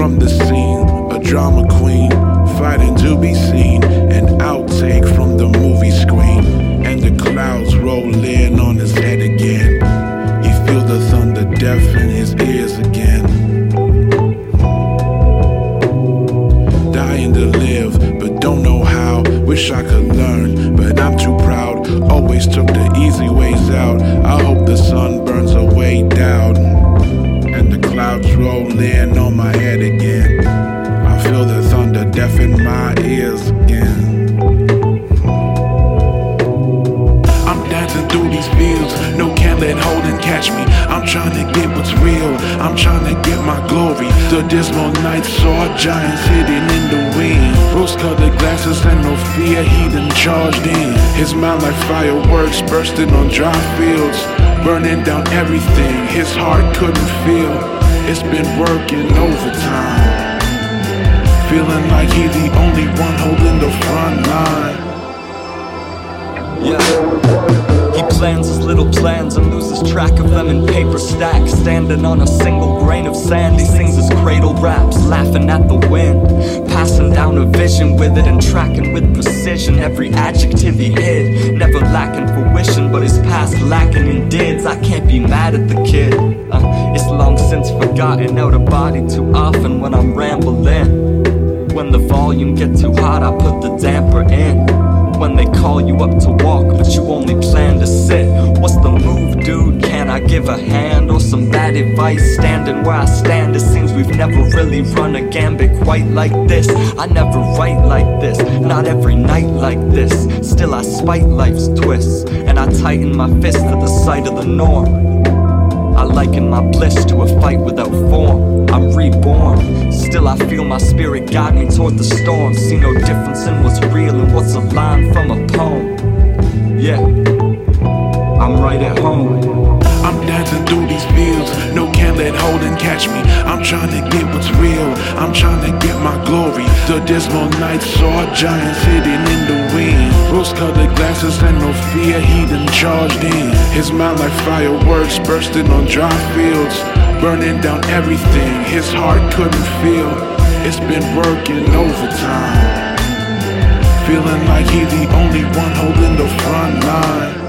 from the scene, a drama queen, fighting to be seen, an outtake from the movie screen. And the clouds roll in on his head again. He feels the thunder deafen his ears again. Dying to live, but don't know how. Wish I could learn, but I'm too proud. Always took the easy ways head again. I feel the thunder deafen my ears again. I'm dancing through these fields, no can let hold and catch me. I'm trying to get what's real, I'm trying to get my glory. The dismal night saw giants hidden in the wind. Rose colored glasses and no fear, he done charged in. His mind like fireworks bursting on dry fields, burning down everything his heart couldn't feel. It's been working overtime. Feeling like he the only one holding the front line. Yeah. He plans his little plans and loses track of them in paper stacks. Standing on a single grain of sand, he sings his cradle raps, laughing at the wind. Passing down a vision with it and tracking with precision every adjective he hid. Never lacking fruition, but his past lacking in dids. I can't be mad at the kid. Uh, long since forgotten, out of body too often when I'm rambling. When the volume get too hot, I put the damper in. When they call you up to walk, but you only plan to sit. What's the move, dude? Can I give a hand or some bad advice? Standing where I stand, it seems we've never really run a gambit quite like this. I never write like this, not every night like this. Still, I spite life's twists, and I tighten my fist at the sight of the norm. I liken my bliss to a fight without form. I'm reborn. Still, I feel my spirit guide me toward the storm. See no difference in what's real and what's a line from a poem. Let hold and catch me. I'm trying to get what's real, I'm trying to get my glory. The dismal night saw giants hidden in the wind. Rose colored glasses and no fear, he done charged in. His mind like fireworks bursting on dry fields, burning down everything his heart couldn't feel. It's been working overtime. Feeling like he the only one holding the front line.